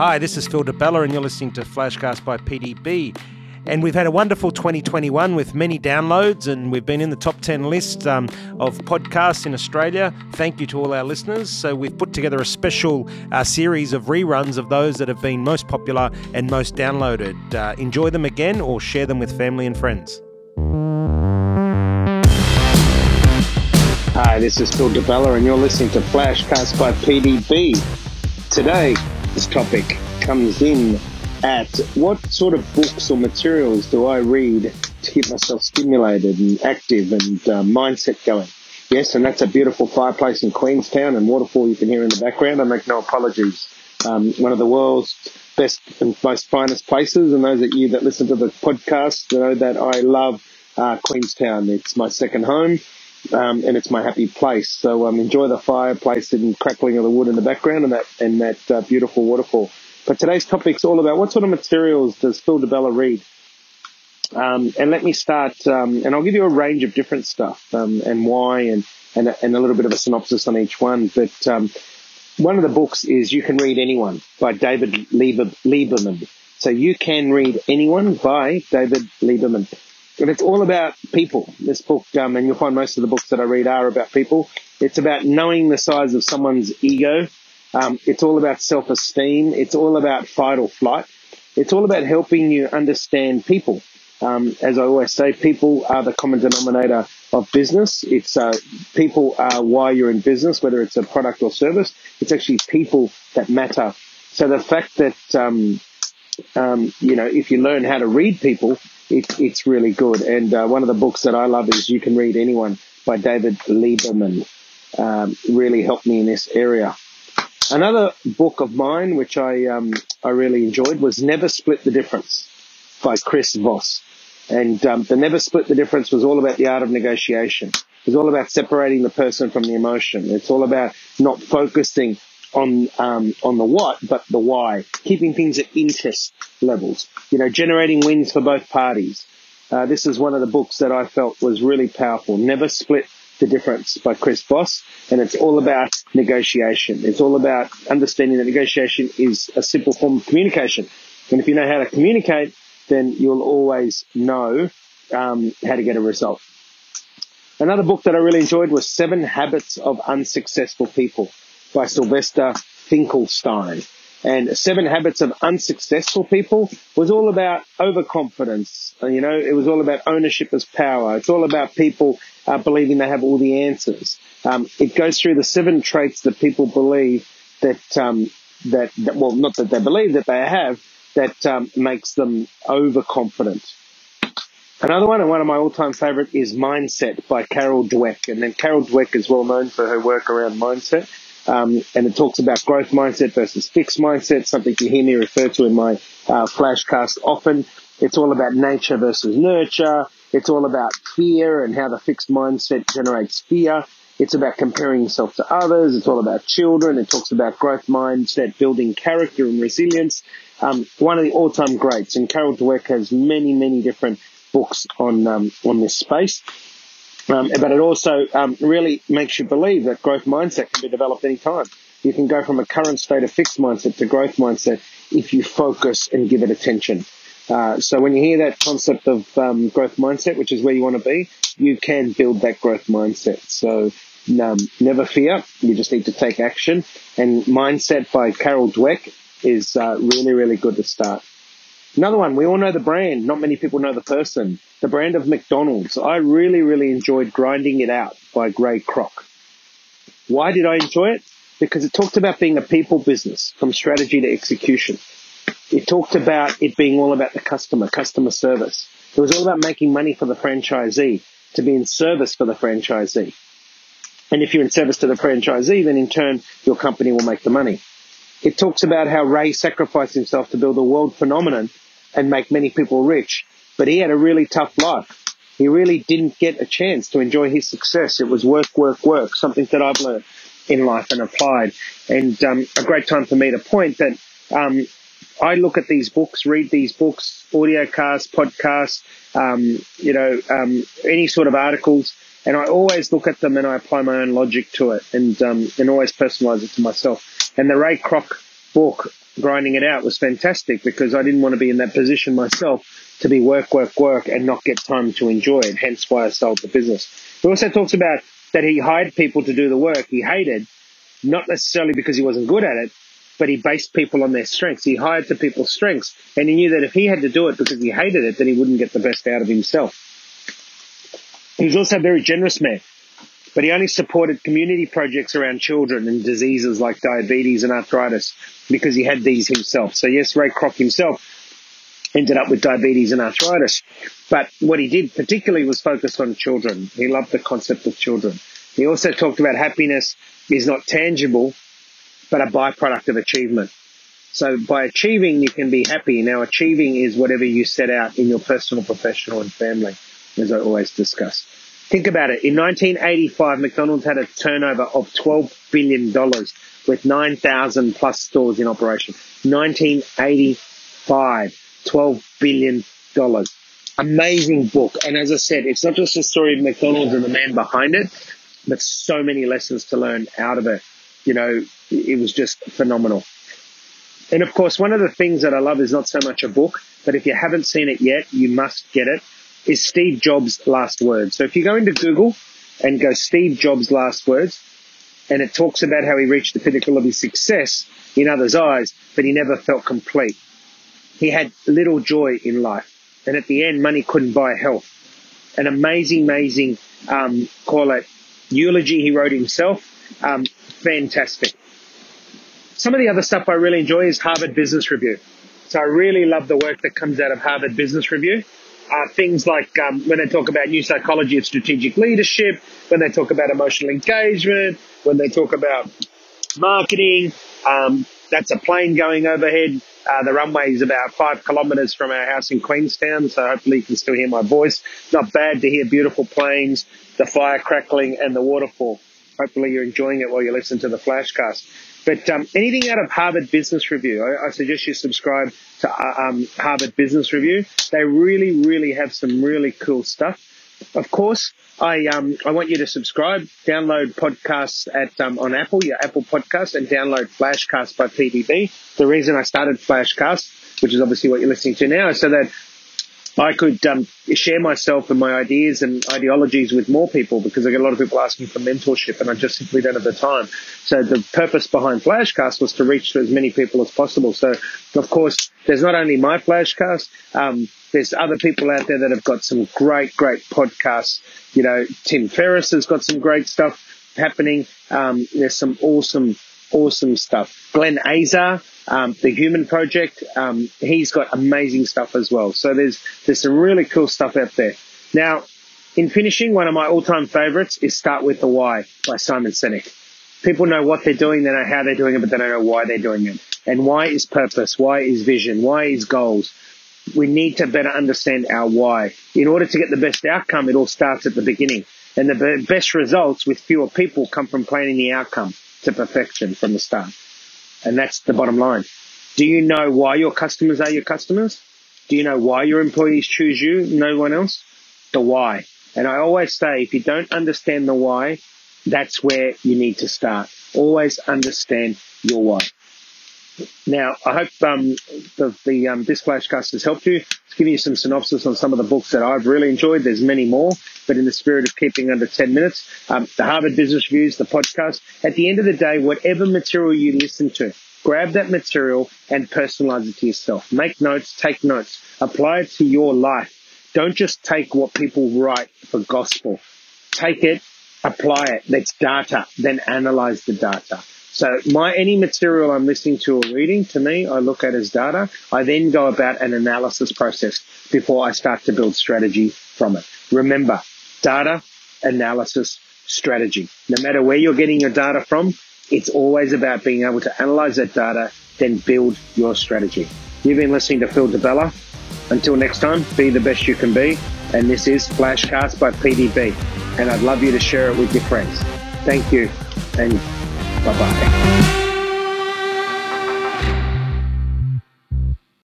Hi, this is Phil Di Bella, and you're listening to Flashcast by PDB. And we've had a wonderful 2021 with many downloads, and we've been in the top 10 list um, of podcasts in Australia. Thank you to all our listeners. So, we've put together a special uh, series of reruns of those that have been most popular and most downloaded. Uh, enjoy them again or share them with family and friends. Hi, this is Phil Di Bella, and you're listening to Flashcast by PDB. Today, this topic comes in at what sort of books or materials do I read to keep myself stimulated and active and uh, mindset going? Yes, and that's a beautiful fireplace in Queenstown and waterfall you can hear in the background. I make no apologies. Um, one of the world's best and most finest places, and those of you that listen to the podcast know that I love uh, Queenstown. It's my second home. Um, and it's my happy place. So um, enjoy the fireplace and crackling of the wood in the background and that and that uh, beautiful waterfall. But today's topic is all about what sort of materials does Phil Di Bella read? Um, and let me start, um, and I'll give you a range of different stuff um, and why, and, and and a little bit of a synopsis on each one. But um, one of the books is "You Can Read Anyone" by David Lieber, Lieberman. So you can read anyone by David Lieberman, and it's all about people. This book, um, and you'll find most of the books that I read are about people. It's about knowing the size of someone's ego um, it's all about self-esteem. It's all about fight or flight. It's all about helping you understand people. Um, as I always say, people are the common denominator of business. It's uh, people are why you're in business, whether it's a product or service. It's actually people that matter. So the fact that um, um, you know, if you learn how to read people, it, it's really good. And uh, one of the books that I love is "You Can Read Anyone" by David Lieberman. Um, really helped me in this area. Another book of mine, which I um, I really enjoyed, was Never Split the Difference by Chris Voss. And um, the Never Split the Difference was all about the art of negotiation. It was all about separating the person from the emotion. It's all about not focusing on um, on the what, but the why. Keeping things at interest levels. You know, generating wins for both parties. Uh, this is one of the books that I felt was really powerful. Never split the Difference by Chris Voss. And it's all about negotiation. It's all about understanding that negotiation is a simple form of communication. And if you know how to communicate, then you'll always know um, how to get a result. Another book that I really enjoyed was Seven Habits of Unsuccessful People by Sylvester Finkelstein. And Seven Habits of Unsuccessful People was all about overconfidence. You know, it was all about ownership as power. It's all about people uh, believing they have all the answers. Um, it goes through the seven traits that people believe that, um, that, that, well, not that they believe that they have, that um, makes them overconfident. Another one, and one of my all-time favorite, is Mindset by Carol Dweck. And then Carol Dweck is well known for her work around mindset. Um, and it talks about growth mindset versus fixed mindset, something you hear me refer to in my uh, flashcast often. It's all about nature versus nurture. It's all about fear and how the fixed mindset generates fear. It's about comparing yourself to others. It's all about children. It talks about growth mindset, building character and resilience. Um, one of the all-time greats, and Carol Dweck has many, many different books on um, on this space. Um, but it also um, really makes you believe that growth mindset can be developed anytime. You can go from a current state of fixed mindset to growth mindset if you focus and give it attention. Uh, so when you hear that concept of um, growth mindset, which is where you want to be, you can build that growth mindset. So um, never fear. You just need to take action. And Mindset by Carol Dweck is uh, really, really good to start. Another one, we all know the brand. Not many people know the person. The brand of McDonald's. I really, really enjoyed Grinding It Out by Ray Kroc. Why did I enjoy it? Because it talked about being a people business from strategy to execution. It talked about it being all about the customer, customer service. It was all about making money for the franchisee, to be in service for the franchisee. And if you're in service to the franchisee, then in turn, your company will make the money. It talks about how Ray sacrificed himself to build a world phenomenon and make many people rich, but he had a really tough life. He really didn't get a chance to enjoy his success. It was work, work, work, something that I've learned in life and applied. And um, a great time for me to point that um, I look at these books, read these books, audio casts, podcasts, um, you know, um, any sort of articles, and I always look at them and I apply my own logic to it and, um, and always personalize it to myself. And the Ray Kroc book grinding it out was fantastic because I didn't want to be in that position myself to be work, work, work and not get time to enjoy it. Hence why I sold the business. He also talks about that he hired people to do the work he hated, not necessarily because he wasn't good at it, but he based people on their strengths. He hired to people's strengths and he knew that if he had to do it because he hated it, then he wouldn't get the best out of himself. He was also a very generous man but he only supported community projects around children and diseases like diabetes and arthritis because he had these himself. So yes, Ray Kroc himself ended up with diabetes and arthritis, but what he did particularly was focus on children. He loved the concept of children. He also talked about happiness is not tangible, but a byproduct of achievement. So by achieving, you can be happy. Now achieving is whatever you set out in your personal, professional and family, as I always discuss. Think about it. In 1985, McDonald's had a turnover of $12 billion with 9,000 plus stores in operation. 1985, $12 billion. Amazing book. And as I said, it's not just a story of McDonald's and the man behind it, but so many lessons to learn out of it. You know, it was just phenomenal. And of course, one of the things that I love is not so much a book, but if you haven't seen it yet, you must get it is Steve Jobs' last words. So if you go into Google and go Steve Jobs' last words, and it talks about how he reached the pinnacle of his success in others' eyes, but he never felt complete. He had little joy in life. And at the end, money couldn't buy health. An amazing, amazing, um, call it eulogy he wrote himself. Um, fantastic. Some of the other stuff I really enjoy is Harvard Business Review. So I really love the work that comes out of Harvard Business Review uh, things like um, when they talk about new psychology of strategic leadership, when they talk about emotional engagement, when they talk about marketing. Um, that's a plane going overhead. Uh, the runway is about five kilometres from our house in Queenstown, so hopefully you can still hear my voice. Not bad to hear beautiful planes, the fire crackling, and the waterfall. Hopefully you're enjoying it while you listen to the flashcast. But um, anything out of Harvard Business Review, I, I suggest you subscribe to uh, um, Harvard Business Review. They really, really have some really cool stuff. Of course, I um, I want you to subscribe, download podcasts at um, on Apple, your Apple Podcast, and download Flashcast by PDB. The reason I started Flashcast, which is obviously what you're listening to now, is so that I could um, share myself and my ideas and ideologies with more people because I get a lot of people asking for mentorship and I just simply don't have the time. So the purpose behind Flashcast was to reach to as many people as possible. So of course, there's not only my Flashcast, um, there's other people out there that have got some great, great podcasts. You know, Tim Ferriss has got some great stuff happening. Um, there's some awesome, awesome stuff. Glenn Azar, um, the Human Project, um, he's got amazing stuff as well. So there's there's some really cool stuff out there. Now, in finishing, one of my all-time favorites is Start with the Why by Simon Sinek. People know what they're doing, they know how they're doing it, but they don't know why they're doing it. And why is purpose? Why is vision? Why is goals? We need to better understand our why. In order to get the best outcome, it all starts at the beginning. And the best results with fewer people come from planning the outcome to perfection from the start. And that's the bottom line. Do you know why your customers are your customers? Do you know why your employees choose you, no one else? The why. And I always say, if you don't understand the why, that's where you need to start. Always understand your why. Now, I hope um, the, the um, this flashcast has helped you. It's giving you some synopsis on some of the books that I've really enjoyed. There's many more, but in the spirit of keeping under 10 minutes, um, the Harvard Business Reviews, the podcast. At the end of the day, whatever material you listen to, grab that material and personalize it to yourself. Make notes, take notes, apply it to your life. Don't just take what people write for gospel. Take it, apply it. That's data. Then analyze the data. So my any material I'm listening to or reading, to me, I look at as data. I then go about an analysis process before I start to build strategy from it. Remember, data, analysis, strategy. No matter where you're getting your data from, it's always about being able to analyze that data, then build your strategy. You've been listening to Phil Di Bella. Until next time, be the best you can be. And this is Flashcast by PDB. And I'd love you to share it with your friends. Thank you and 拜拜。